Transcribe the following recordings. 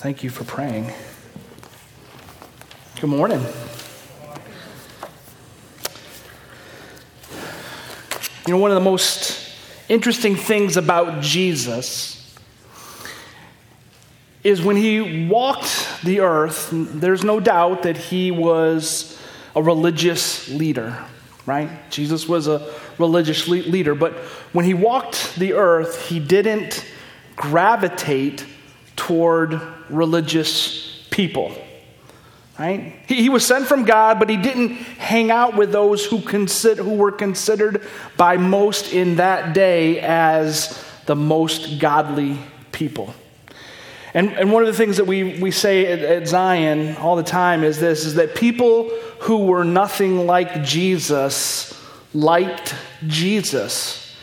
Thank you for praying. Good morning. You know, one of the most interesting things about Jesus is when he walked the earth, there's no doubt that he was a religious leader, right? Jesus was a religious leader, but when he walked the earth, he didn't gravitate toward religious people. Right? He, he, was sent from God, but he didn't hang out with those who, consider, who were considered by most in that day as the most godly people. And, and one of the things that we, we say at, at Zion all the time is this is that people who were nothing like Jesus liked Jesus,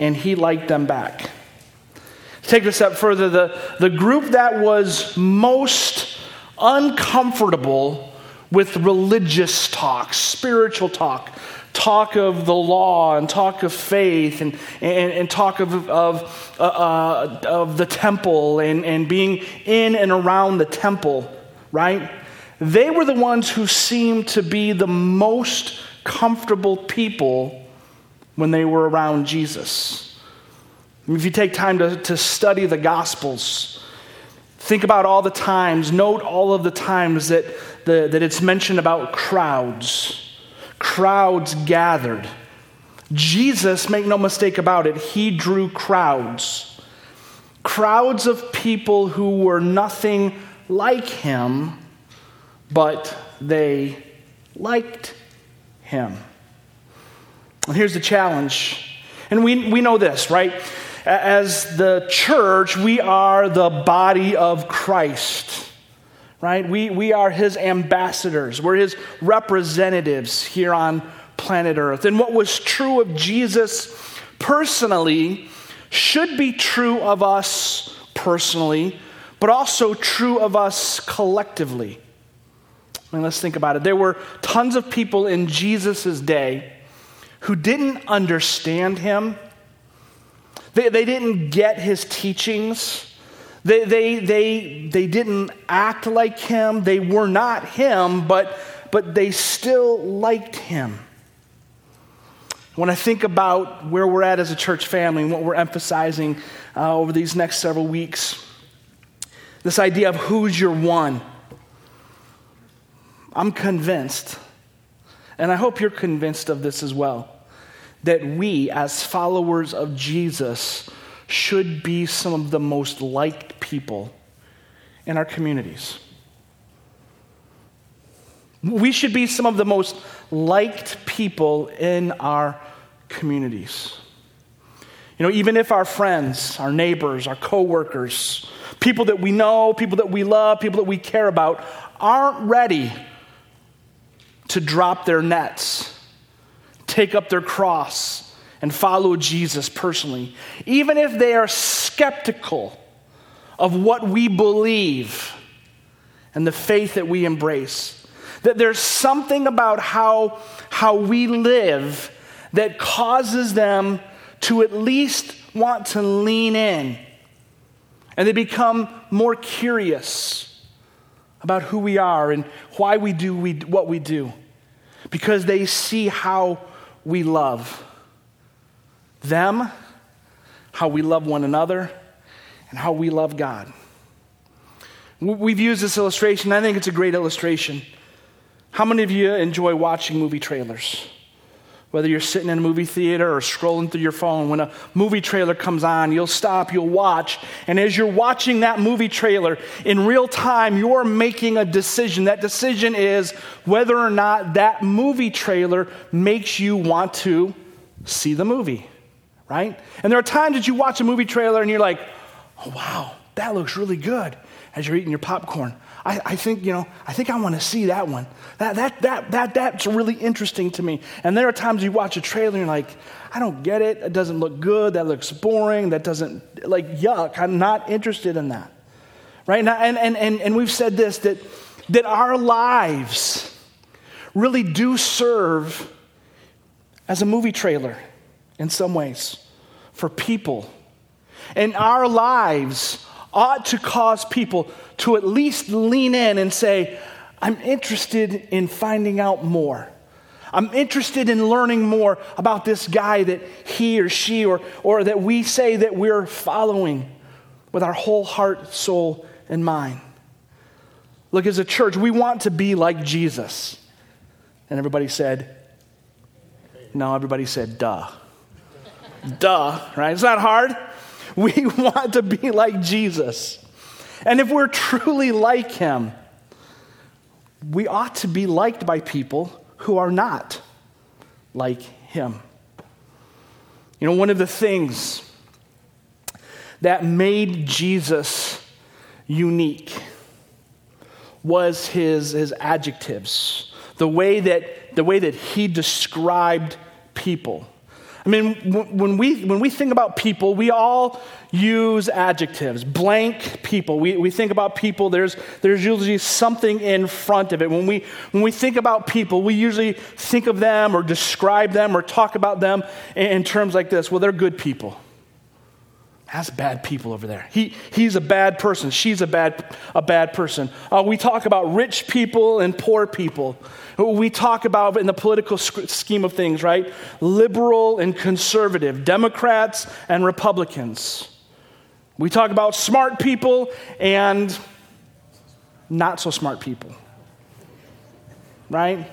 and he liked them back. Take it a step further, the, the group that was most uncomfortable with religious talk, spiritual talk, talk of the law and talk of faith and, and, and talk of, of, uh, uh, of the temple and, and being in and around the temple, right? They were the ones who seemed to be the most comfortable people when they were around Jesus. If you take time to, to study the Gospels, think about all the times, note all of the times that, the, that it's mentioned about crowds. Crowds gathered. Jesus, make no mistake about it, he drew crowds. Crowds of people who were nothing like him, but they liked him. And here's the challenge. And we, we know this, right? As the church, we are the body of Christ, right? We, we are his ambassadors, we're his representatives here on planet Earth. And what was true of Jesus personally should be true of us personally, but also true of us collectively. I mean, let's think about it. There were tons of people in Jesus' day who didn't understand him they, they didn't get his teachings. They, they, they, they didn't act like him. They were not him, but, but they still liked him. When I think about where we're at as a church family and what we're emphasizing uh, over these next several weeks, this idea of who's your one, I'm convinced, and I hope you're convinced of this as well that we, as followers of Jesus, should be some of the most liked people in our communities. We should be some of the most liked people in our communities. You know, even if our friends, our neighbors, our coworkers, people that we know, people that we love, people that we care about aren't ready to drop their nets take up their cross and follow Jesus personally, even if they are skeptical of what we believe and the faith that we embrace. That there's something about how, how we live that causes them to at least want to lean in. And they become more curious about who we are and why we do we, what we do. Because they see how we love them, how we love one another, and how we love God. We've used this illustration. I think it's a great illustration. How many of you enjoy watching movie trailers? Whether you're sitting in a movie theater or scrolling through your phone, when a movie trailer comes on, you'll stop, you'll watch, and as you're watching that movie trailer, in real time, you're making a decision. That decision is whether or not that movie trailer makes you want to see the movie, right? And there are times that you watch a movie trailer and you're like, oh, wow, that looks really good as you're eating your popcorn. I, I, think, you know, I think I want to see that one. That, that, that, that, that's really interesting to me. And there are times you watch a trailer and you're like, I don't get it. It doesn't look good. That looks boring. That doesn't, like, yuck. I'm not interested in that. Right? Now, and, and, and, and we've said this that, that our lives really do serve as a movie trailer in some ways for people. And our lives ought to cause people to at least lean in and say, I'm interested in finding out more. I'm interested in learning more about this guy that he or she or, or that we say that we're following with our whole heart, soul, and mind. Look, as a church, we want to be like Jesus. And everybody said, No, everybody said, duh. duh, right? It's not hard. We want to be like Jesus. And if we're truly like him, we ought to be liked by people who are not like him. You know, one of the things that made Jesus unique was his, his adjectives, the way, that, the way that he described people. I mean, when we, when we think about people, we all use adjectives. Blank people. We, we think about people, there's, there's usually something in front of it. When we, when we think about people, we usually think of them or describe them or talk about them in, in terms like this well, they're good people. That's bad people over there. He, he's a bad person. She's a bad, a bad person. Uh, we talk about rich people and poor people. We talk about in the political scheme of things, right? Liberal and conservative, Democrats and Republicans. We talk about smart people and not so smart people, right?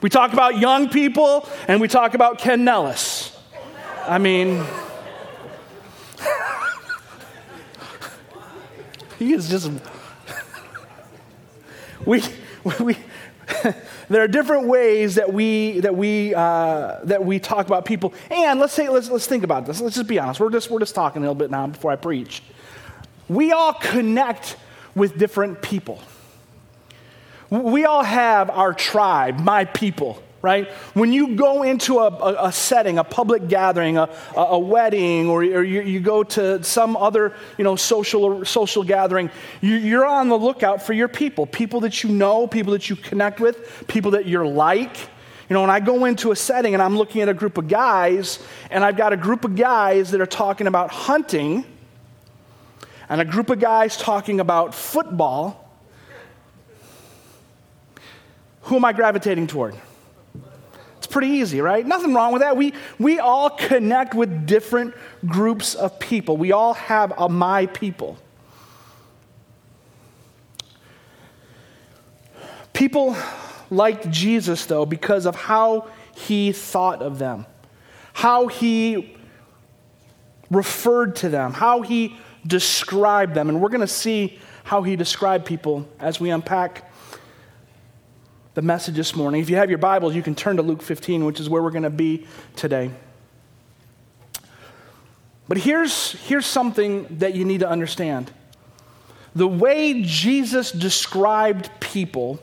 We talk about young people and we talk about Ken Nellis. I mean, He is just. we, we, there are different ways that we that we uh, that we talk about people. And let's say let's let's think about this. Let's just be honest. We're just we're just talking a little bit now before I preach. We all connect with different people. We all have our tribe, my people right? When you go into a, a, a setting, a public gathering, a, a wedding, or, or you, you, go to some other you know, social, social gathering, you, you're on the lookout for your people people that you know, people that you connect with, people that you're like. You know, when I go into a setting and I'm looking at a group of guys, and I've got a group of guys that are talking about hunting, and a group of guys talking about football, who am I gravitating toward? Pretty easy, right? Nothing wrong with that. We, we all connect with different groups of people. We all have a my people. People liked Jesus, though, because of how he thought of them, how he referred to them, how he described them. And we're going to see how he described people as we unpack the message this morning. If you have your Bibles, you can turn to Luke 15, which is where we're going to be today. But here's, here's something that you need to understand the way Jesus described people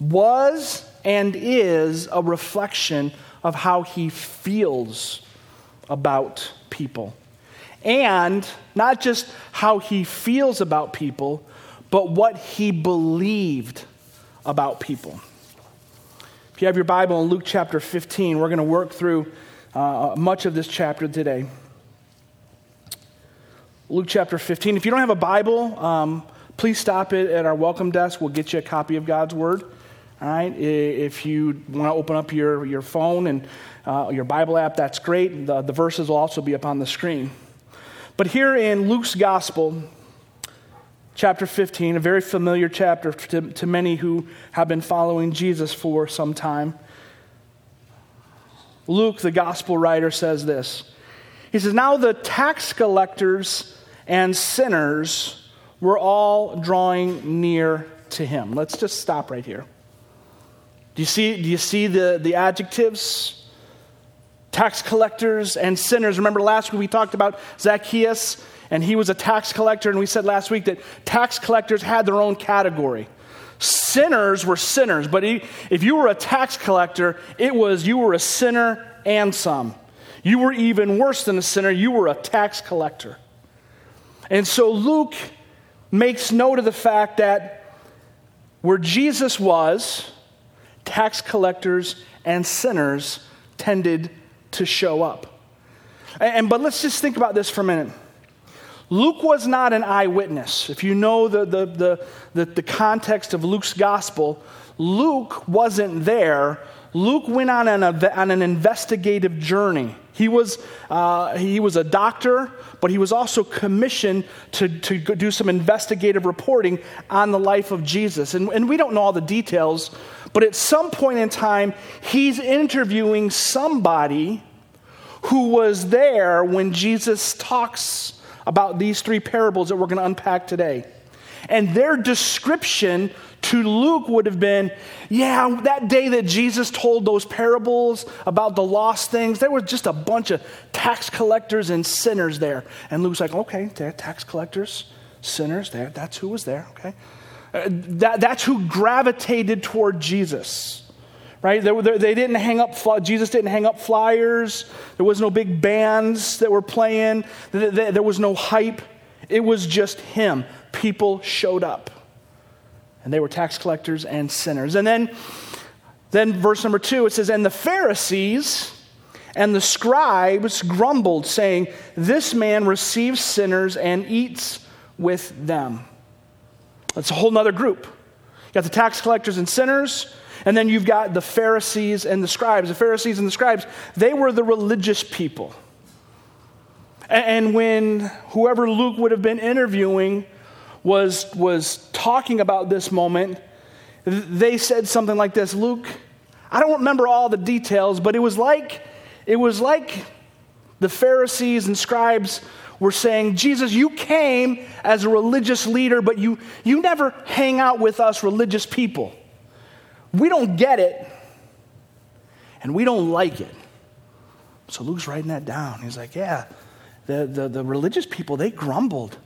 was and is a reflection of how he feels about people. And not just how he feels about people, but what he believed about people. If you have your Bible in Luke chapter 15, we're going to work through uh, much of this chapter today. Luke chapter 15. If you don't have a Bible, um, please stop it at our welcome desk. We'll get you a copy of God's Word. All right. If you want to open up your, your phone and uh, your Bible app, that's great. The, the verses will also be up on the screen. But here in Luke's Gospel, chapter 15, a very familiar chapter to, to many who have been following Jesus for some time. Luke, the gospel writer, says this. He says, Now the tax collectors and sinners were all drawing near to him. Let's just stop right here. Do you see, do you see the, the adjectives? Tax collectors and sinners. Remember last week we talked about Zacchaeus and he was a tax collector. And we said last week that tax collectors had their own category. Sinners were sinners, but if you were a tax collector, it was you were a sinner and some. You were even worse than a sinner, you were a tax collector. And so Luke makes note of the fact that where Jesus was, tax collectors and sinners tended to show up. And, but let's just think about this for a minute. Luke was not an eyewitness. If you know the, the, the, the, the context of Luke's gospel, Luke wasn't there. Luke went on an, on an investigative journey. He was, uh, he was a doctor, but he was also commissioned to, to do some investigative reporting on the life of Jesus. And, and we don't know all the details, but at some point in time, he's interviewing somebody who was there when Jesus talks about these three parables that we're going to unpack today. And their description to Luke would have been yeah, that day that Jesus told those parables about the lost things, there was just a bunch of tax collectors and sinners there. And Luke's like, okay, tax collectors, sinners, there, that's who was there, okay? Uh, that, that's who gravitated toward Jesus right? They, they, didn't hang up, Jesus didn't hang up flyers. There was no big bands that were playing. There was no hype. It was just him. People showed up. And they were tax collectors and sinners. And then, then verse number two, it says, And the Pharisees and the scribes grumbled, saying, This man receives sinners and eats with them. That's a whole other group. You got the tax collectors and sinners, and then you've got the Pharisees and the scribes. The Pharisees and the scribes, they were the religious people. And when whoever Luke would have been interviewing was, was talking about this moment, they said something like this Luke, I don't remember all the details, but it was like, it was like the Pharisees and scribes were saying, Jesus, you came as a religious leader, but you, you never hang out with us religious people. We don't get it, and we don't like it. So Luke's writing that down. He's like, Yeah, the, the, the religious people, they grumbled.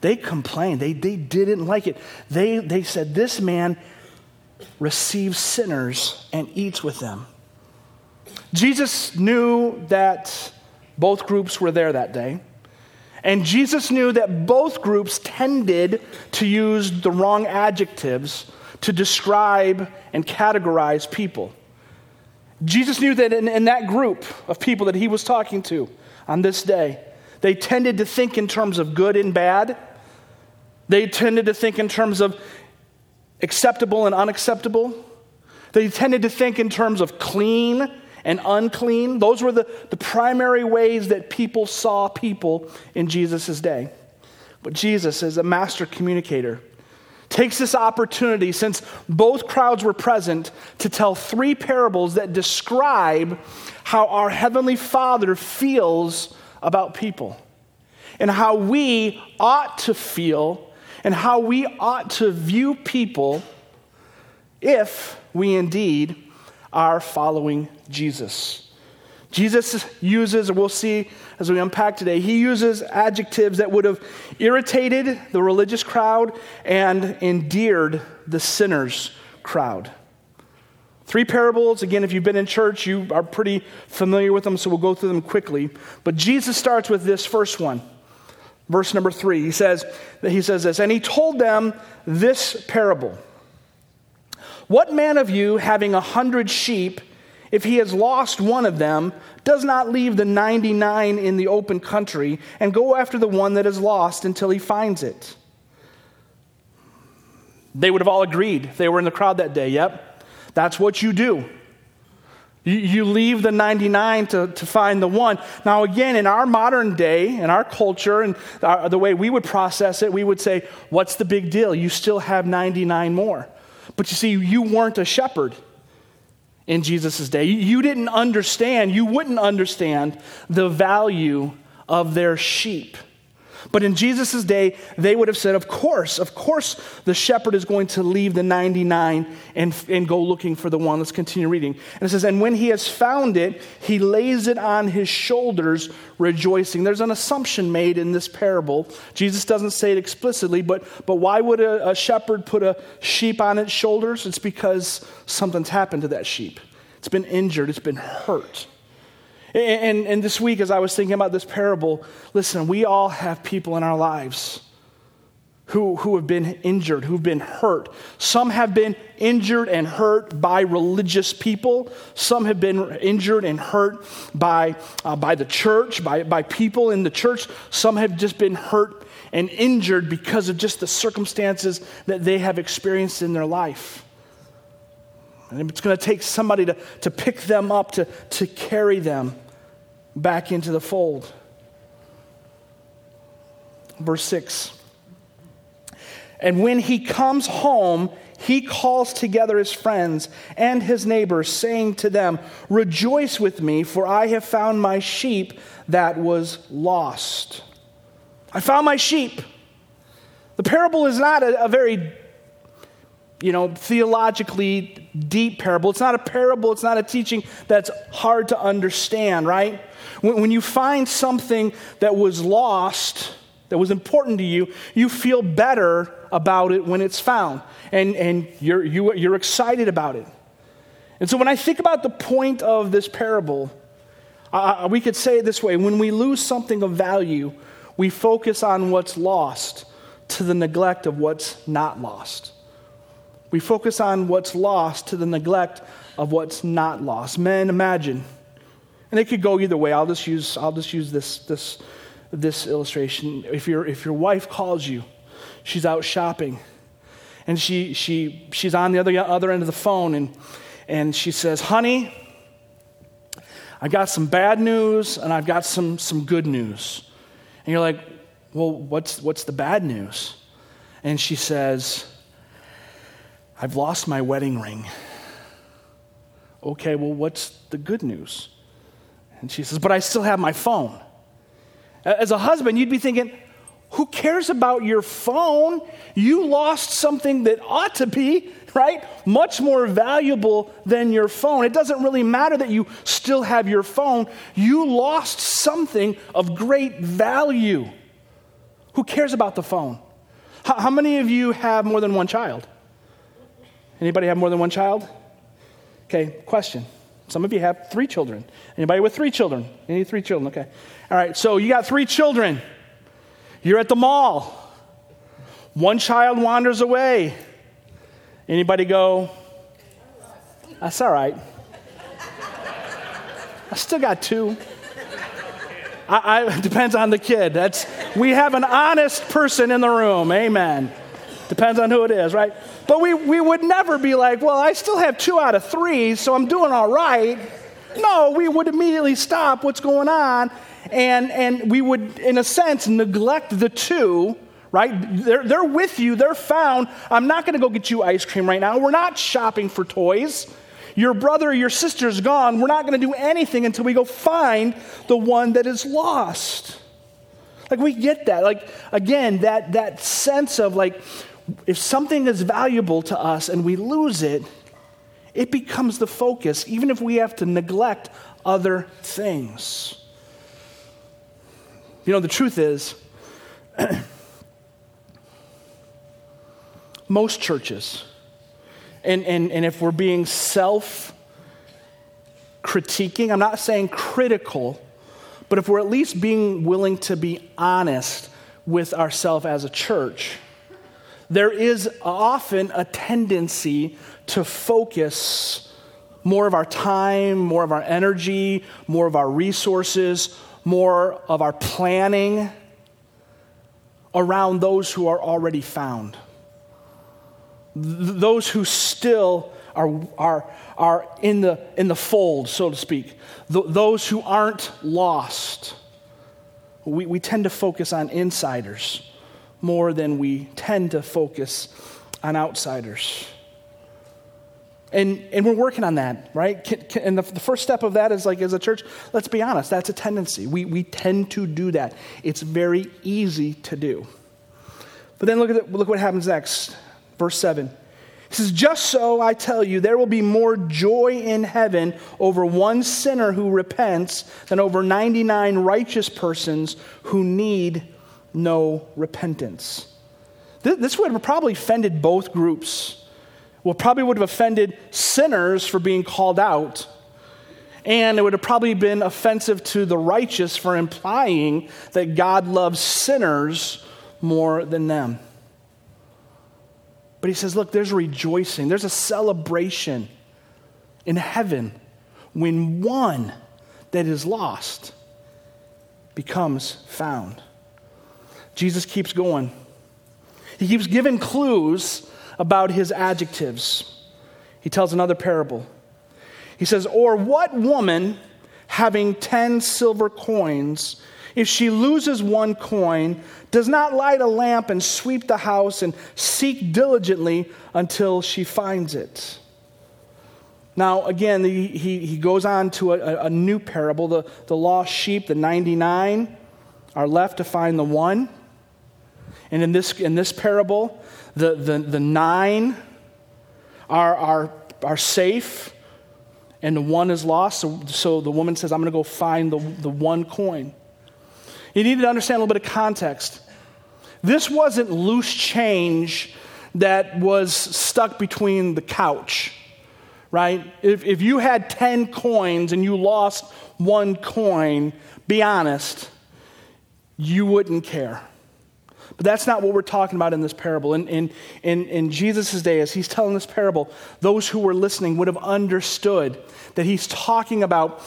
They complained. They, they didn't like it. They, they said, This man receives sinners and eats with them. Jesus knew that both groups were there that day. And Jesus knew that both groups tended to use the wrong adjectives to describe and categorize people. Jesus knew that in, in, that group of people that he was talking to on this day, they tended to think in terms of good and bad. They tended to think in terms of acceptable and unacceptable. They tended to think in terms of clean and unclean. Those were the, the primary ways that people saw people in Jesus' day. But Jesus, as a master communicator, takes this opportunity, since both crowds were present, to tell three parables that describe how our Heavenly Father feels about people and how we ought to feel and how we ought to view people if we indeed are following Jesus. Jesus uses, we'll see as we unpack today, he uses adjectives that would have irritated the religious crowd and endeared the sinners crowd. Three parables, again, if you've been in church, you are pretty familiar with them, so we'll go through them quickly. But Jesus starts with this first one. Verse number three, he says, that he says this, and he told them this parable. What man of you, having a hundred sheep, if he has lost one of them, does not leave the 99 in the open country and go after the one that is lost until he finds it. They would have all agreed they were in the crowd that day. Yep, that's what you do. You, leave the 99 to, to find the one. Now, again, in our modern day, in our culture, and the way we would process it, we would say, What's the big deal? You still have 99 more. But you see, you weren't a shepherd in Jesus' day. You didn't understand, you wouldn't understand the value of their sheep. But in Jesus' day, they would have said, Of course, of course, the shepherd is going to leave the 99 and, and go looking for the one. Let's continue reading. And it says, And when he has found it, he lays it on his shoulders, rejoicing. There's an assumption made in this parable. Jesus doesn't say it explicitly, but, but why would a, a shepherd put a sheep on its shoulders? It's because something's happened to that sheep, it's been injured, it's been hurt. And, and, this week, as I was thinking about this parable, listen, we all have people in our lives who, who have been injured, who've been hurt. Some have been injured and hurt by religious people. Some have been injured and hurt by, uh, by the church, by, by people in the church. Some have just been hurt and injured because of just the circumstances that they have experienced in their life. And it's going to take somebody to, to pick them up, to, to carry them back into the fold. Verse 6. And when he comes home, he calls together his friends and his neighbors, saying to them, Rejoice with me, for I have found my sheep that was lost. I found my sheep. The parable is not a, a very you know, theologically deep parable. It's not a parable, it's not a teaching that's hard to understand, right? When, when you find something that was lost, that was important to you, you feel better about it when it's found. And, and you're, you, you're excited about it. And so when I think about the point of this parable, uh, we could say it this way when we lose something of value, we focus on what's lost to the neglect of what's not lost. We focus on what's lost to the neglect of what's not lost. Men, imagine. And it could go either way. I'll just use, I'll just use this, this, this illustration. If, your if your wife calls you, she's out shopping, and she, she, she's on the other, other end of the phone, and, and she says, Honey, I got some bad news, and I've got some, some good news. And you're like, Well, what's, what's the bad news? And she says, I've lost my wedding ring. Okay, well, what's the good news? And she says, But I still have my phone. As a husband, you'd be thinking, Who cares about your phone? You lost something that ought to be, right? Much more valuable than your phone. It doesn't really matter that you still have your phone. You lost something of great value. Who cares about the phone? How, many of you have more than one child? Anybody have more than one child? Okay, question. Some of you have three children. Anybody with three children? Any three children? Okay. All right, so you got three children. You're at the mall. One child wanders away. Anybody go, that's all right. I still got two. I, I depends on the kid. That's we have an honest person in the room. Amen. Depends on who it is, right? But we, we would never be like, well, I still have two out of three, so I'm doing all right. No, we would immediately stop what's going on, and, and we would, in a sense, neglect the two, right? They're, they're with you, they're found. I'm not going to go get you ice cream right now. We're not shopping for toys. Your brother or your sister's gone. We're not going to do anything until we go find the one that is lost. Like we get that. Like again, that that sense of like if something is valuable to us and we lose it, it becomes the focus, even if we have to neglect other things. You know, the truth is, most churches, and, and, and if we're being self critiquing, I'm not saying critical, but if we're at least being willing to be honest with ourselves as a church, there is often a tendency to focus more of our time, more of our energy, more of our resources, more of our planning around those who are already found. Th- those who still are, are, are in, the, in the fold, so to speak. Th- those who aren't lost. We, we tend to focus on insiders more than we tend to focus on outsiders. And, and we're working on that, right? Can, can, and the, the, first step of that is like, as a church, let's be honest, that's a tendency. We, we tend to do that. It's very easy to do. But then look, at the, look what happens next. Verse 7. He says, Just so I tell you, there will be more joy in heaven over one sinner who repents than over 99 righteous persons who need no repentance. This would have probably offended both groups. Well, probably would have offended sinners for being called out. And it would have probably been offensive to the righteous for implying that God loves sinners more than them. But he says, look, there's rejoicing, there's a celebration in heaven when one that is lost becomes found. Jesus keeps going. He keeps giving clues about his adjectives. He tells another parable. He says, Or what woman having 10 silver coins, if she loses one coin, does not light a lamp and sweep the house and seek diligently until she finds it? Now, again, he, he, he goes on to a, a new parable. The, the lost sheep, the 99, are left to find the one. And in this, in this parable, the, the, the nine are, are, are safe and the one is lost. So, so the woman says, I'm going to go find the, the one coin. You need to understand a little bit of context. This wasn't loose change that was stuck between the couch, right? If, if you had 10 coins and you lost one coin, be honest, you wouldn't care. But that's not what we're talking about in this parable. In, in, in, in Jesus' day, as he's telling this parable, those who were listening would have understood that he's talking about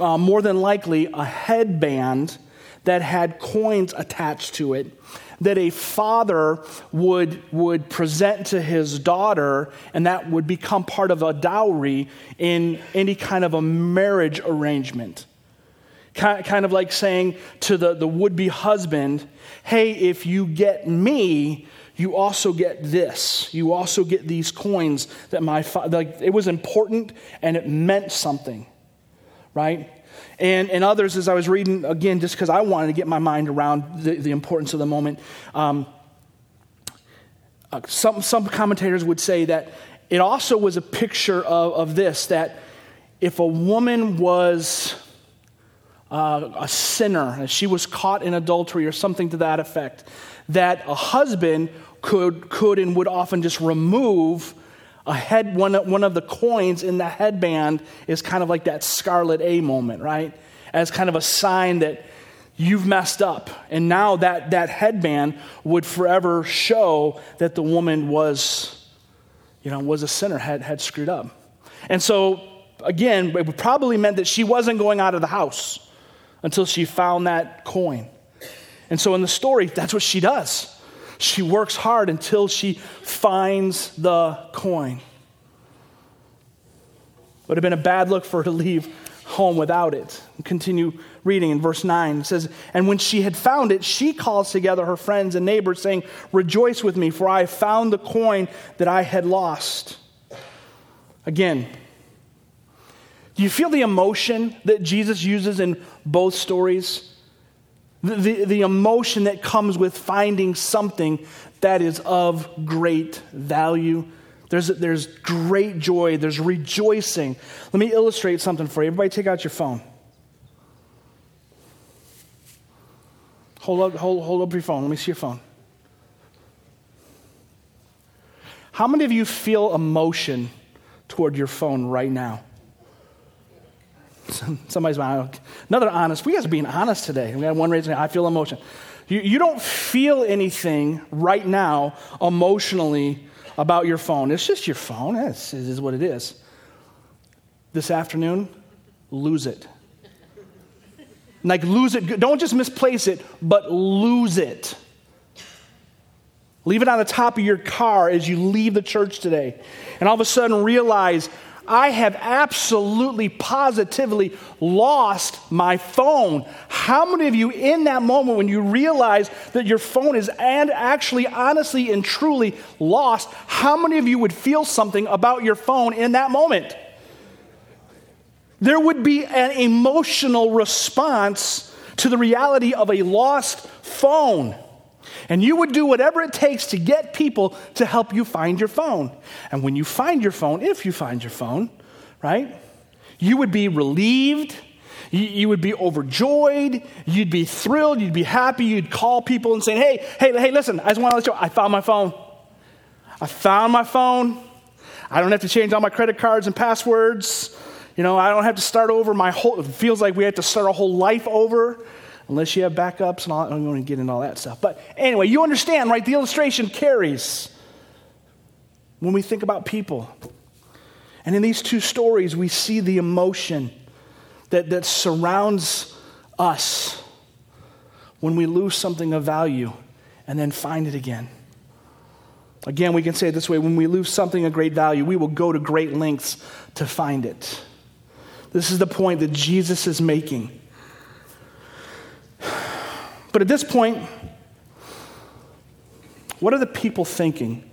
uh, more than likely a headband that had coins attached to it that a father would, would present to his daughter, and that would become part of a dowry in any kind of a marriage arrangement. Kind of like saying to the, the would be husband, hey, if you get me, you also get this. You also get these coins that my father, like, it was important and it meant something, right? And, and others, as I was reading, again, just because I wanted to get my mind around the, the importance of the moment, um, uh, some, some commentators would say that it also was a picture of, of this that if a woman was uh, a sinner, she was caught in adultery or something to that effect, that a husband could, could and would often just remove a head, one, one of the coins in the headband is kind of like that scarlet A moment, right? As kind of a sign that you've messed up. And now that, that headband would forever show that the woman was, you know, was a sinner, had, had screwed up. And so, again, it probably meant that she wasn't going out of the house until she found that coin. And so in the story, that's what she does. She works hard until she finds the coin. Would have been a bad look for her to leave home without it. Continue reading in verse 9. It says, And when she had found it, she calls together her friends and neighbors, saying, Rejoice with me, for I have found the coin that I had lost. Again, do you feel the emotion that Jesus uses in both stories? The, the, the, emotion that comes with finding something that is of great value. There's, there's great joy, there's rejoicing. Let me illustrate something for you. Everybody, take out your phone. Hold up, hold, hold up your phone. Let me see your phone. How many of you feel emotion toward your phone right now? Somebody's another honest. We guys are being honest today. We had one raising. I feel emotion. You, you don't feel anything right now emotionally about your phone. It's just your phone. It's, it is what it is. This afternoon, lose it. Like lose it. Don't just misplace it, but lose it. Leave it on the top of your car as you leave the church today. And all of a sudden realize I have absolutely positively lost my phone. How many of you, in that moment when you realize that your phone is and actually, honestly, and truly lost, how many of you would feel something about your phone in that moment? There would be an emotional response to the reality of a lost phone. And you would do whatever it takes to get people to help you find your phone. And when you find your phone, if you find your phone, right, you would be relieved. You, would be overjoyed. You'd be thrilled. You'd be happy. You'd call people and say, hey, hey, hey, listen, I just want to let you know, I found my phone. I found my phone. I don't have to change all my credit cards and passwords. You know, I don't have to start over my whole, it feels like we have to start our whole life over unless you have backups and all. I'm going to get into all that stuff. But anyway, you understand, right? The illustration carries. when we think about people. And in these two stories, we see the emotion that, that surrounds us when we lose something of value and then find it again. Again, we can say it this way when we lose something of great value, we will go to great lengths to find it. This is the point that Jesus is making. But at this point, what are the people thinking?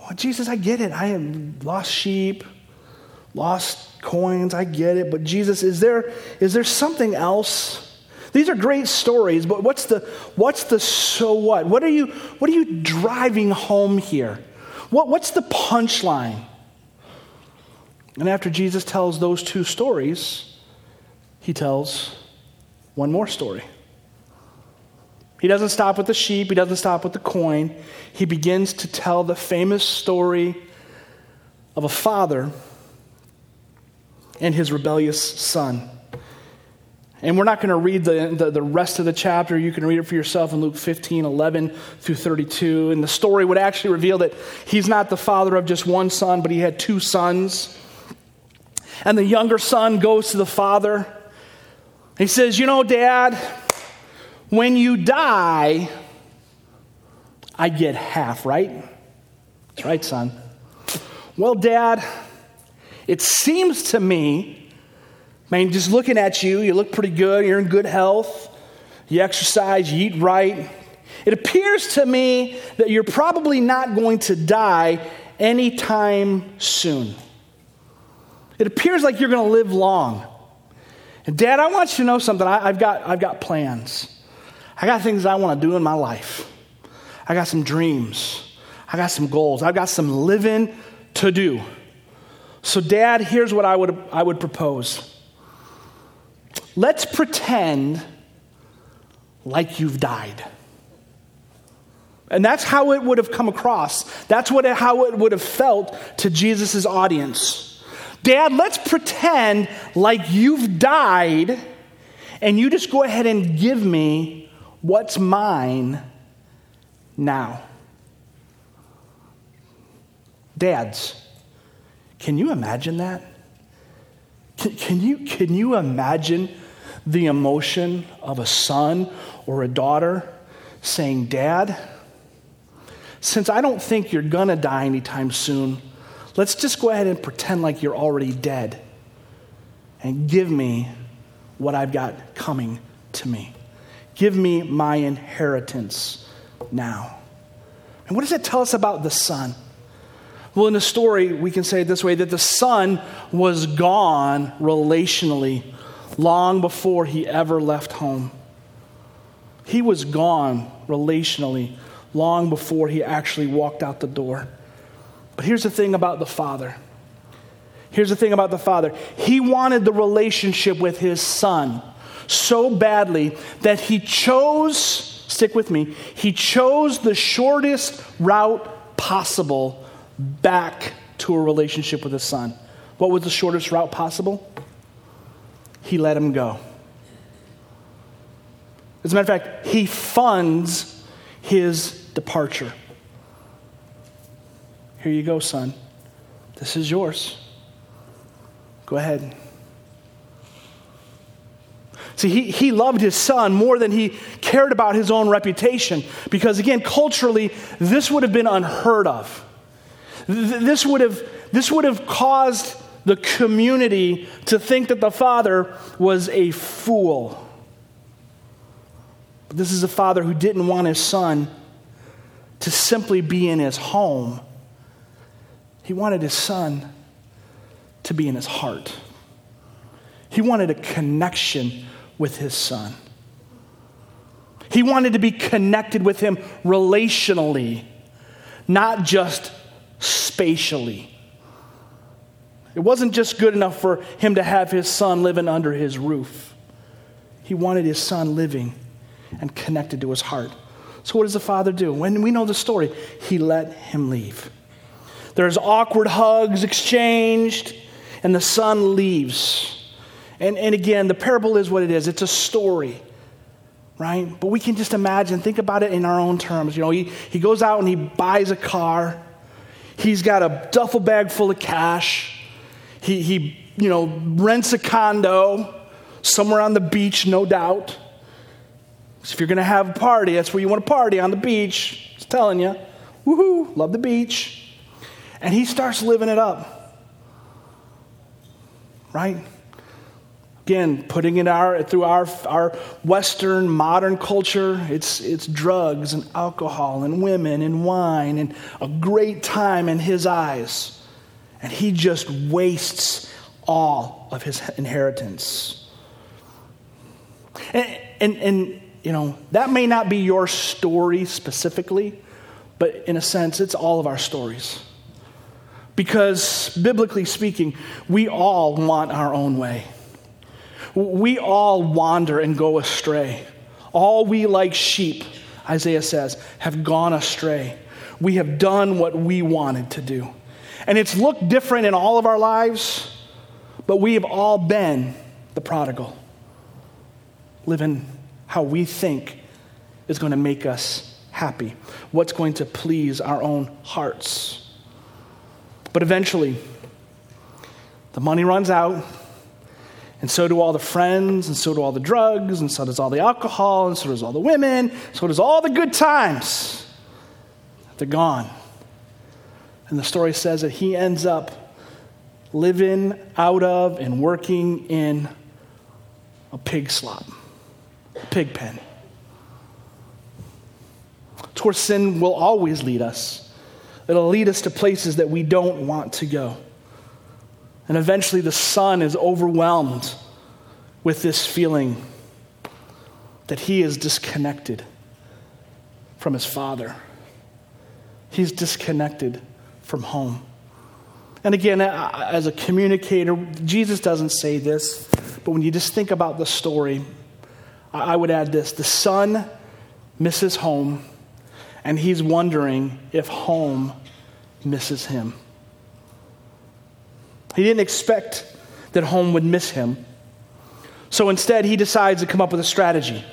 Well, Jesus, I get it. I have lost sheep, lost coins. I get it. But Jesus, is there, is there something else? These are great stories, but what's the, what's the so what? What are you, what are you driving home here? What, what's the punchline? And after Jesus tells those two stories, he tells one more story. He doesn't stop with the sheep, he doesn't stop with the coin. He begins to tell the famous story of a father and his rebellious son. And we're not going to read the, the, the, rest of the chapter. You can read it for yourself in Luke 15, 11 through 32. And the story would actually reveal that he's not the father of just one son, but he had two sons. And the younger son goes to the father. He says, You know, dad, when you die, I get half, right? That's right, son. Well, dad, it seems to me, I mean, just looking at you, you look pretty good, you're in good health, you exercise, you eat right. It appears to me that you're probably not going to die anytime soon. It appears like you're going to live long. And Dad, I want you to know something. I, have got, I've got plans. I got things I want to do in my life. I got some dreams. I got some goals. I've got some living to do. So, Dad, here's what I would, I would propose. Let's pretend like you've died. And that's how it would have come across. That's what it, how it would have felt to Jesus' audience. Dad, let's pretend like you've died and you just go ahead and give me what's mine now. Dads, can you imagine that? Can, can, you, can you imagine the emotion of a son or a daughter saying, Dad, since I don't think you're to die anytime soon, let's just go ahead and pretend like you're already dead and give me what I've got coming to me. Give me my inheritance now. And what does it tell us about the son? Well, in the story, we can say it this way that the son was gone relationally long before he ever left home. He was gone relationally long before he actually walked out the door. But here's the thing about the father. Here's the thing about the father. He wanted the relationship with his son so badly that he chose, stick with me, he chose the shortest route possible back to a relationship with his son. What was the shortest route possible? He let him go. As a matter of fact, he funds his departure. Here you go, son. This is yours. Go ahead. See, he, he loved his son more than he cared about his own reputation because, again, culturally, this would have been unheard of. This would have, this would have caused the community to think that the father was a fool. But this is a father who didn't want his son to simply be in his home, he wanted his son to be in his heart. He wanted a connection with his son. He wanted to be connected with him relationally, not just spatially. It wasn't just good enough for him to have his son living under his roof. He wanted his son living and connected to his heart. So, what does the father do? When we know the story, he let him leave. There's awkward hugs exchanged, and the son leaves. And, and again, the parable is what it is it's a story, right? But we can just imagine, think about it in our own terms. You know, he, he goes out and he buys a car, He's got a duffel bag full of cash. He, he you know, rents a condo somewhere on the beach, no doubt. So if you're going to have a party, that's where you want to party on the beach. Just telling you. Woohoo, love the beach. And he starts living it up. Right? Again, putting it our, through our, our Western modern culture, it's, it's drugs and alcohol and women and wine and a great time in his eyes. And he just wastes all of his inheritance. And, and, and, you know, that may not be your story specifically, but in a sense, it's all of our stories. Because, biblically speaking, we all want our own way. We all wander and go astray. All we, like sheep, Isaiah says, have gone astray. We have done what we wanted to do. And it's looked different in all of our lives, but we have all been the prodigal, living how we think is going to make us happy, what's going to please our own hearts. But eventually, the money runs out, and so do all the friends, and so do all the drugs, and so does all the alcohol, and so does all the women, so does all the good times. They're gone. And the story says that he ends up living out of and working in a pig slop, a pig pen. It's where sin will always lead us. It'll lead us to places that we don't want to go. And eventually the son is overwhelmed with this feeling that he is disconnected from his father. He's disconnected from home. And again, as a communicator, Jesus doesn't say this, but when you just think about the story, I would add this the son misses home, and he's wondering if home misses him. He didn't expect that home would miss him. So instead, he decides to come up with a strategy.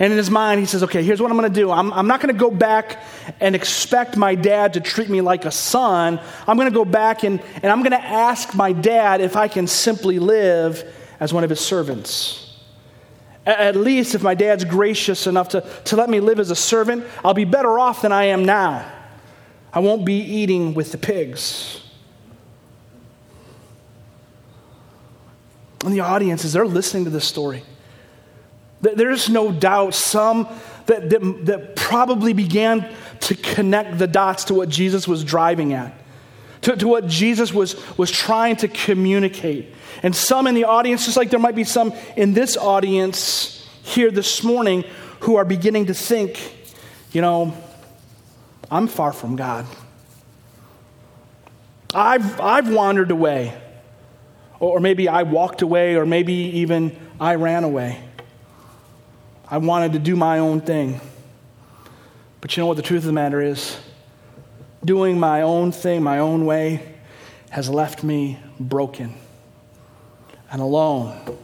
And in his mind, he says, okay, here's what I'm going to do. I'm, I'm not going to go back and expect my dad to treat me like a son. I'm going to go back and, and I'm going to ask my dad if I can simply live as one of his servants. At least if my dad's gracious enough to, to let me live as a servant, I'll be better off than I am now. I won't be eating with the pigs. And the audience, as they're listening to this story, there's no doubt some that, that, that, probably began to connect the dots to what Jesus was driving at, to, to what Jesus was, was trying to communicate. And some in the audience, just like there might be some in this audience here this morning, who are beginning to think, you know, I'm far from God. I've, I've wandered away. Or maybe I walked away, or maybe even I ran away. I wanted to do my own thing. But you know what the truth of the matter is? Doing my own thing, my own way, has left me broken and alone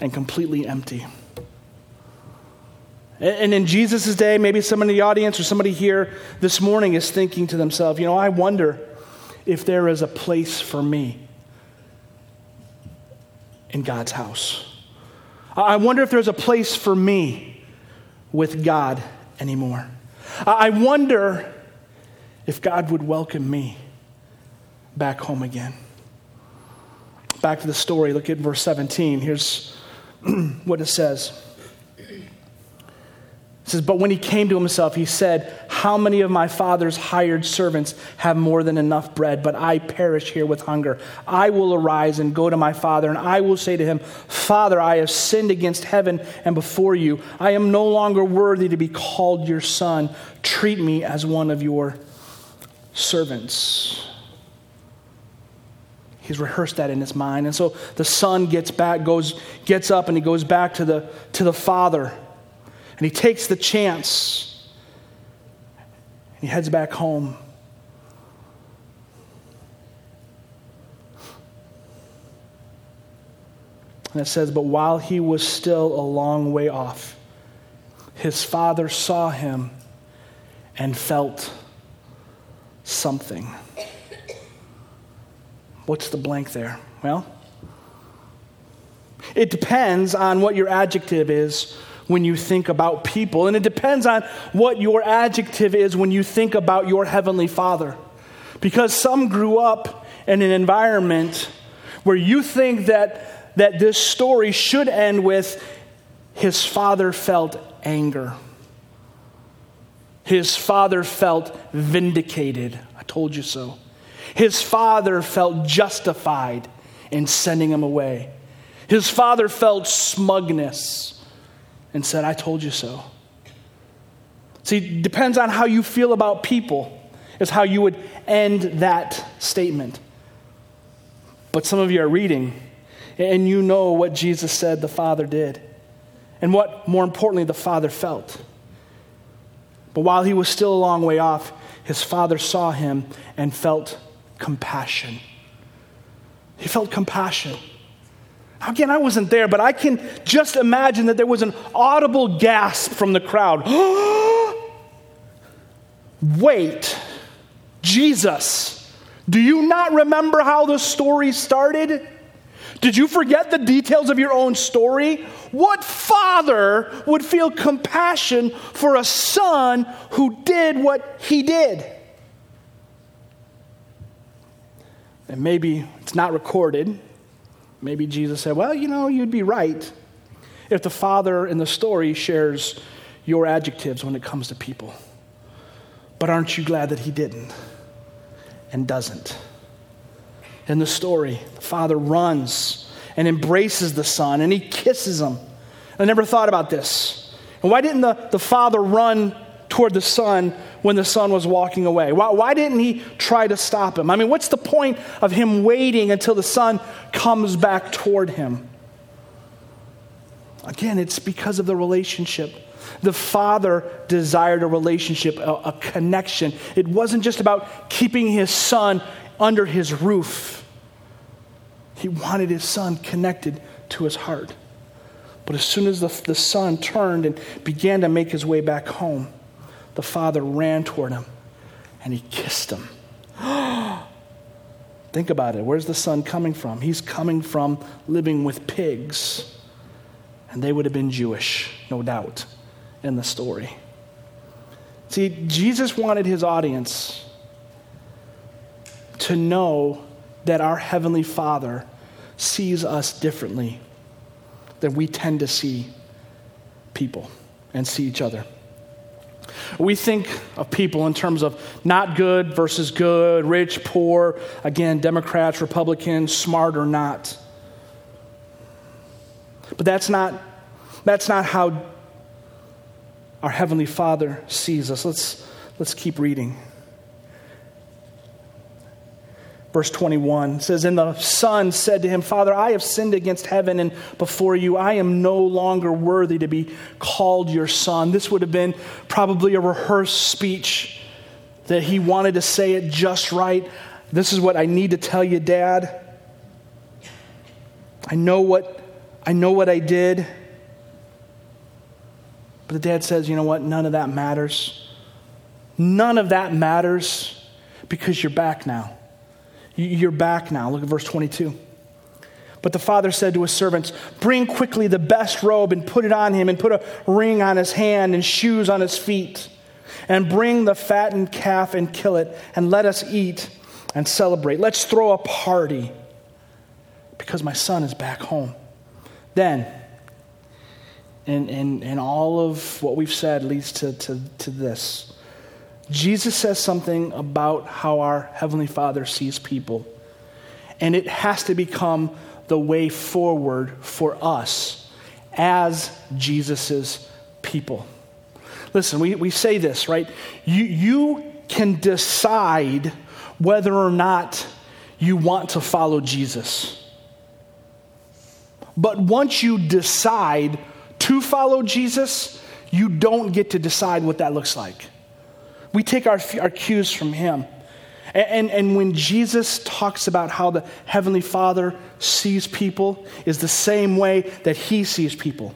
and completely empty. And in Jesus' day, maybe somebody in the audience or somebody here this morning is thinking to themselves, you know, I wonder if there is a place for me in God's house. I wonder if there's a place for me with God anymore. I wonder if God would welcome me back home again. Back to the story, look at verse 17. Here's what it says. It says, But when he came to himself, he said, How many of my father's hired servants have more than enough bread, but I perish here with hunger? I will arise and go to my father, and I will say to him, Father, I have sinned against heaven and before you. I am no longer worthy to be called your son. Treat me as one of your servants. He's rehearsed that in his mind. And so the son gets back, goes, gets up, and he goes back to the, to the father. And he takes the chance. And he heads back home. And it says, But while he was still a long way off, his father saw him and felt something. What's the blank there? Well, it depends on what your adjective is when you think about people, and it depends on what your adjective is when you think about your Heavenly Father. Because some grew up in an environment where you think that, that this story should end with his father felt anger. His father felt vindicated. I told you so. His father felt justified in sending him away. His father felt smugness and said, I told you so. See, depends on how you feel about people, is how you would end that statement. But some of you are reading, and you know what Jesus said the Father did, and what, more importantly, the Father felt. But while he was still a long way off, his Father saw him and felt compassion. He felt compassion. Again, I wasn't there, but I can just imagine that there was an audible gasp from the crowd. Wait, Jesus, do you not remember how the story started? Did you forget the details of your own story? What father would feel compassion for a son who did what he did? And maybe it's not recorded, Maybe Jesus said, Well, you know, you'd be right if the father in the story shares your adjectives when it comes to people. But aren't you glad that he didn't and doesn't? In the story, the father runs and embraces the son and he kisses him. I never thought about this. And why didn't the, the father run toward the son when the son was walking away? Why, why didn't he try to stop him? I mean, what's the point of him waiting until the son comes back toward him? Again, it's because of the relationship. The father desired a relationship, a, a, connection. It wasn't just about keeping his son under his roof, he wanted his son connected to his heart. But as soon as the, the son turned and began to make his way back home, the father ran toward him and he kissed him. Think about it. Where's the son coming from? He's coming from living with pigs. And they would have been Jewish, no doubt, in the story. See, Jesus wanted his audience to know that our Heavenly Father sees us differently than we tend to see people and see each other. We think of people in terms of not good versus good, rich, poor, again, Democrats, Republicans, smart or not. But that's not, that's not how our Heavenly Father sees us. Let's, let's keep reading. Verse 21 says, And the son said to him, Father, I have sinned against heaven and before you. I am no longer worthy to be called your son. This would have been probably a rehearsed speech that he wanted to say it just right. This is what I need to tell you, Dad. I know what I know what I did. But the dad says, you know what? None of that matters. None of that matters because you're back now. You're back now. Look at verse 22. But the father said to his servants, Bring quickly the best robe and put it on him, and put a ring on his hand and shoes on his feet. And bring the fattened calf and kill it, and let us eat and celebrate. Let's throw a party because my son is back home. Then, and, and, and all of what we've said leads to, to, to this. Jesus says something about how our Heavenly Father sees people. And it has to become the way forward for us as Jesus' people. Listen, we, we say this, right? You, you can decide whether or not you want to follow Jesus. But once you decide to follow Jesus, you don't get to decide what that looks like. We take our, our cues from him. And, and, and when Jesus talks about how the Heavenly Father sees people, is the same way that he sees people.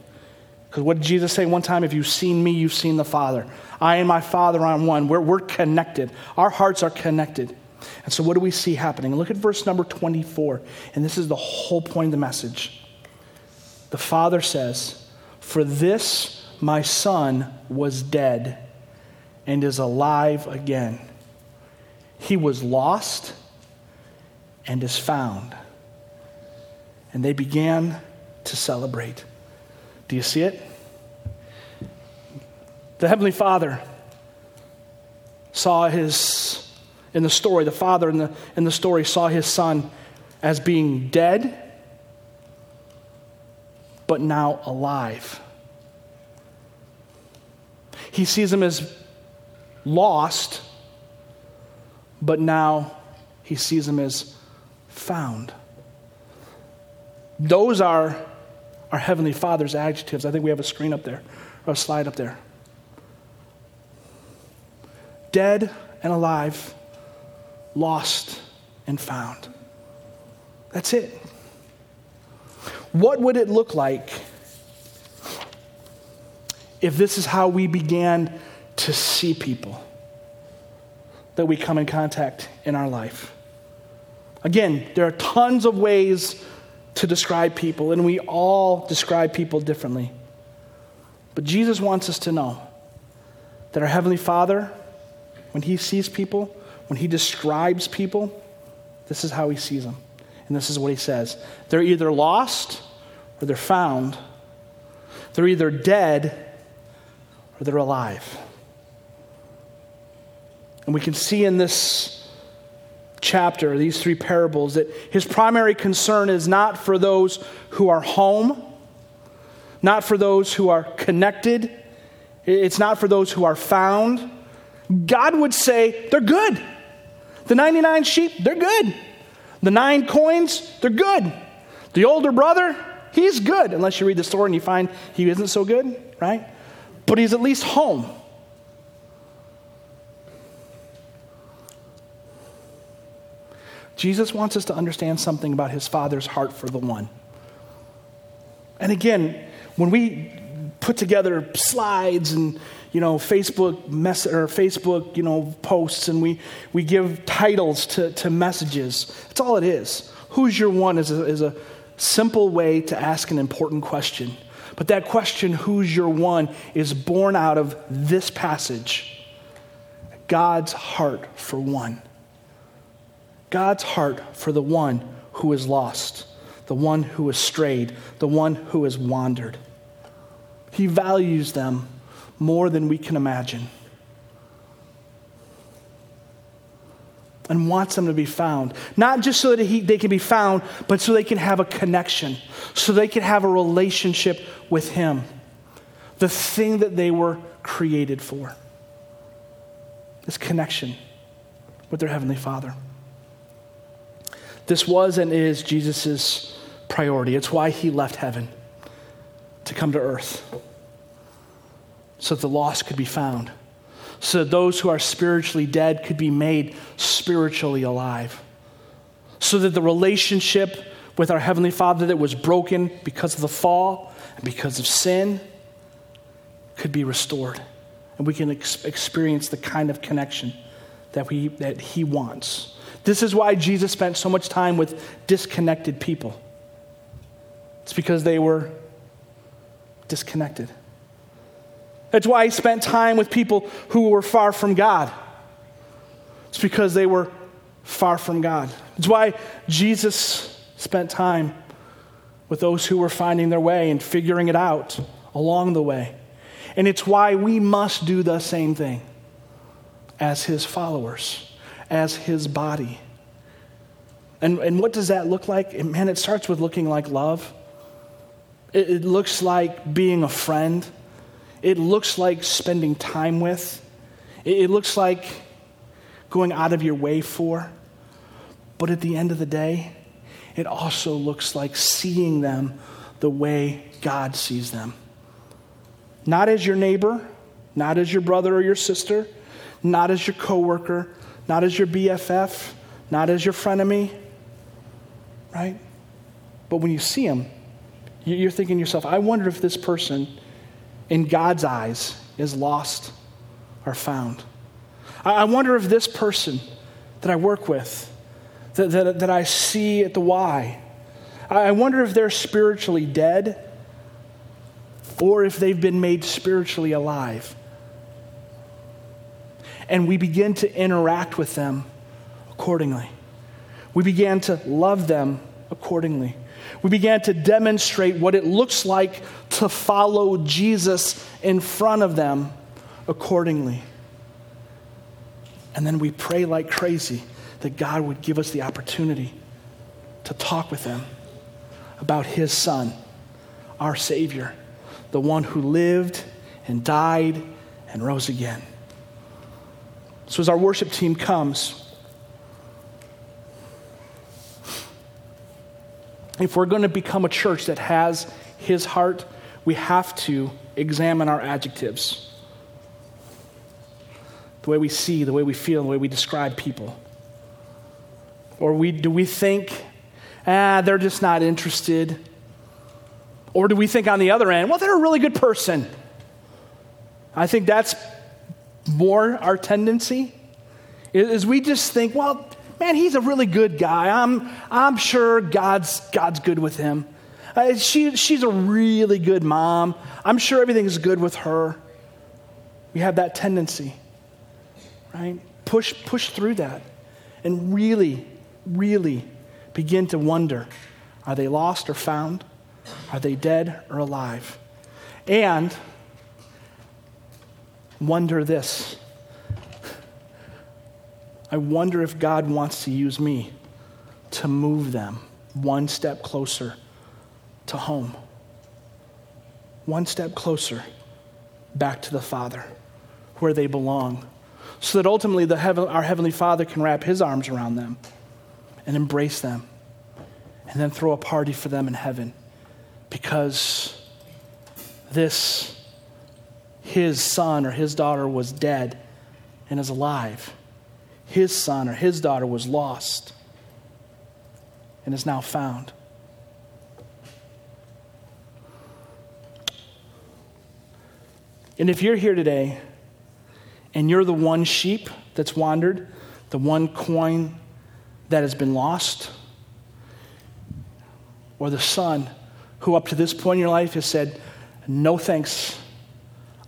Because what did Jesus say one time? If you've seen me, you've seen the Father. I and my Father are one. We're, we're connected. Our hearts are connected. And so, what do we see happening? Look at verse number 24. And this is the whole point of the message. The Father says, For this my Son was dead and is alive again. He was lost and is found. And they began to celebrate. Do you see it? The Heavenly Father saw his, in the story, the Father in the, in the story saw his Son as being dead, but now alive. He sees him as lost, but now he sees him as found. Those are our Heavenly Father's adjectives. I think we have a screen up there, or a slide up there. Dead and alive, lost and found. That's it. What would it look like if this is how we began to see people that we come in contact in our life? Again, there are tons of ways to describe people, and we all describe people differently. But Jesus wants us to know that our Heavenly Father, when He sees people, when He describes people, this is how He sees them. And this is what He says they're either lost or they're found, they're either dead or they're alive. And we can see in this chapter, these three parables, that his primary concern is not for those who are home, not for those who are connected, it's not for those who are found. God would say, they're good. The 99 sheep, they're good. The nine coins, they're good. The older brother, he's good, unless you read the story and you find he isn't so good, right? But he's at least home. Jesus wants us to understand something about his Father's heart for the one. And again, when we put together slides and you know Facebook mess or Facebook you know posts and we we give titles to, to messages. That's all it is. Who's your one is a, is a simple way to ask an important question. But that question, who's your one, is born out of this passage God's heart for one. God's heart for the one who is lost, the one who is strayed, the one who has wandered. He values them more than we can imagine and wants them to be found. Not just so that he, they can be found, but so they can have a connection, so they can have a relationship with Him, the thing that they were created for. This connection with their Heavenly Father. This was and is Jesus' priority. It's why he left heaven to come to earth so that the lost could be found, so that those who are spiritually dead could be made spiritually alive, so that the relationship with our Heavenly Father that was broken because of the fall and because of sin could be restored. And we can ex- experience the kind of connection that, we, that He wants. This is why Jesus spent so much time with disconnected people. It's because they were disconnected. That's why he spent time with people who were far from God. It's because they were far from God. It's why Jesus spent time with those who were finding their way and figuring it out along the way. And it's why we must do the same thing as his followers as his body. And, and what does that look like? Man, it starts with looking like love. It, it looks like being a friend. It looks like spending time with. It, it looks like going out of your way for. But at the end of the day, it also looks like seeing them the way God sees them. Not as your neighbor, not as your brother or your sister, not as your coworker, not as your BFF, not as your frenemy, right? But when you see him, you're thinking to yourself, I wonder if this person in God's eyes is lost or found. I wonder if this person that I work with, that, that, that I see at the Y, I wonder if they're spiritually dead or if they've been made spiritually alive. And we begin to interact with them accordingly. We began to love them accordingly. We began to demonstrate what it looks like to follow Jesus in front of them accordingly. And then we pray like crazy that God would give us the opportunity to talk with them about His Son, our Savior, the one who lived and died and rose again. So, as our worship team comes, if we're going to become a church that has His heart, we have to examine our adjectives the way we see, the way we feel, the way we describe people. Or we, do we think, ah, they're just not interested? Or do we think on the other end, well, they're a really good person? I think that's more our tendency. Is we just think, well, man, he's a really good guy. I'm, I'm sure God's, God's good with him. Uh, she, she's a really good mom. I'm sure everything's good with her. We have that tendency, right? Push, push through that and really, really begin to wonder are they lost or found? Are they dead or alive? And wonder this. I wonder if God wants to use me to move them one step closer to home, one step closer back to the Father, where they belong, so that ultimately the heaven, our Heavenly Father can wrap His arms around them and embrace them and then throw a party for them in heaven because this, his son or his daughter, was dead and is alive his son or his daughter was lost and is now found. And if you're here today and you're the one sheep that's wandered, the one coin that has been lost, or the son who up to this point in your life has said, No thanks,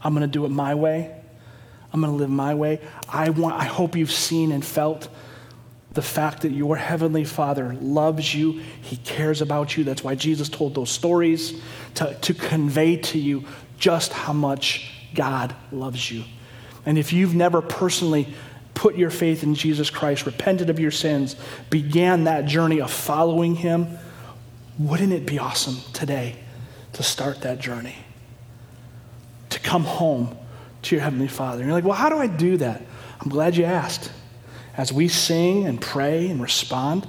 I'm going to do it my way. I'm going to live my way. I, want, I hope you've seen and felt the fact that your heavenly Father loves you, He cares about you. That's why Jesus told those stories to, to convey to you just how much God loves you. And if you've never personally put your faith in Jesus Christ, repented of your sins, began that journey of following Him, wouldn't it be awesome today to start that journey? To come home to your Heavenly Father. And you're like, well, how do I do that? I'm glad you asked. As we sing and pray and respond,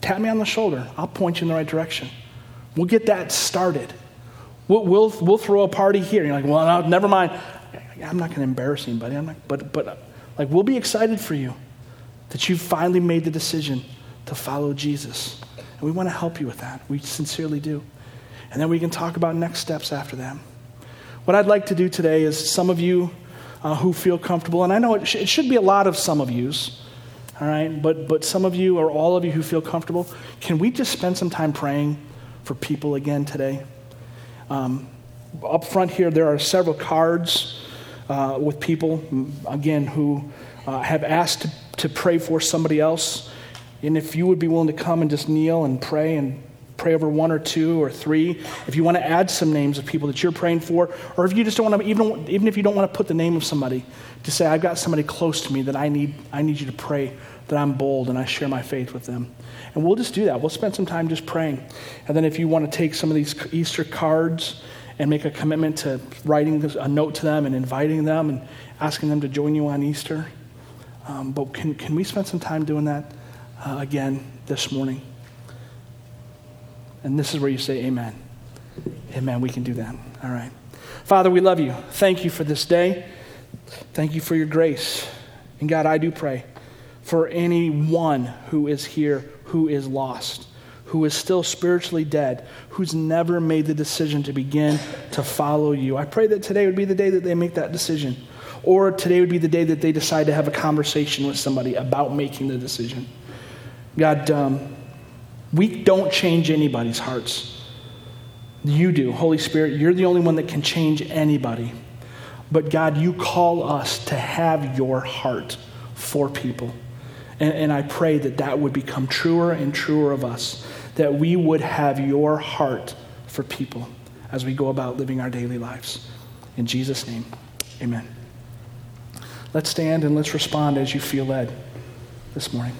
tap me on the shoulder. I'll point you in the right direction. We'll get that started. We'll, we'll, we'll throw a party here. You're like, well, no, never mind. I'm not going to embarrass anybody. I'm not, but, but like, we'll be excited for you that you've finally made the decision to follow Jesus. And we want to help you with that. We sincerely do. And then we can talk about next steps after that. What I'd like to do today is some of you uh, who feel comfortable, and I know it, sh- it should be a lot of some of yous, all right, but, but some of you or all of you who feel comfortable, can we just spend some time praying for people again today? Um, up front here, there are several cards uh, with people, again, who uh, have asked to, to pray for somebody else. And if you would be willing to come and just kneel and pray and pray over one or two or three. If you want to add some names of people that you're praying for, or if you just don't want to, even, even if you don't want to put the name of somebody, to say, I've got somebody close to me that I need, I need you to pray that I'm bold and I share my faith with them. And we'll just do that. We'll spend some time just praying. And then if you want to take some of these Easter cards and make a commitment to writing a note to them and inviting them and asking them to join you on Easter. Um, but can, can we spend some time doing that uh, again this morning? And this is where you say, Amen. Amen. We can do that. All right. Father, we love you. Thank you for this day. Thank you for your grace. And God, I do pray for anyone who is here who is lost, who is still spiritually dead, who's never made the decision to begin to follow you. I pray that today would be the day that they make that decision. Or today would be the day that they decide to have a conversation with somebody about making the decision. God, um, we don't change anybody's hearts. You do. Holy Spirit, you're the only one that can change anybody. But God, you call us to have your heart for people. And, and, I pray that that would become truer and truer of us, that we would have your heart for people as we go about living our daily lives. In Jesus' name, amen. Let's stand and let's respond as you feel led this morning.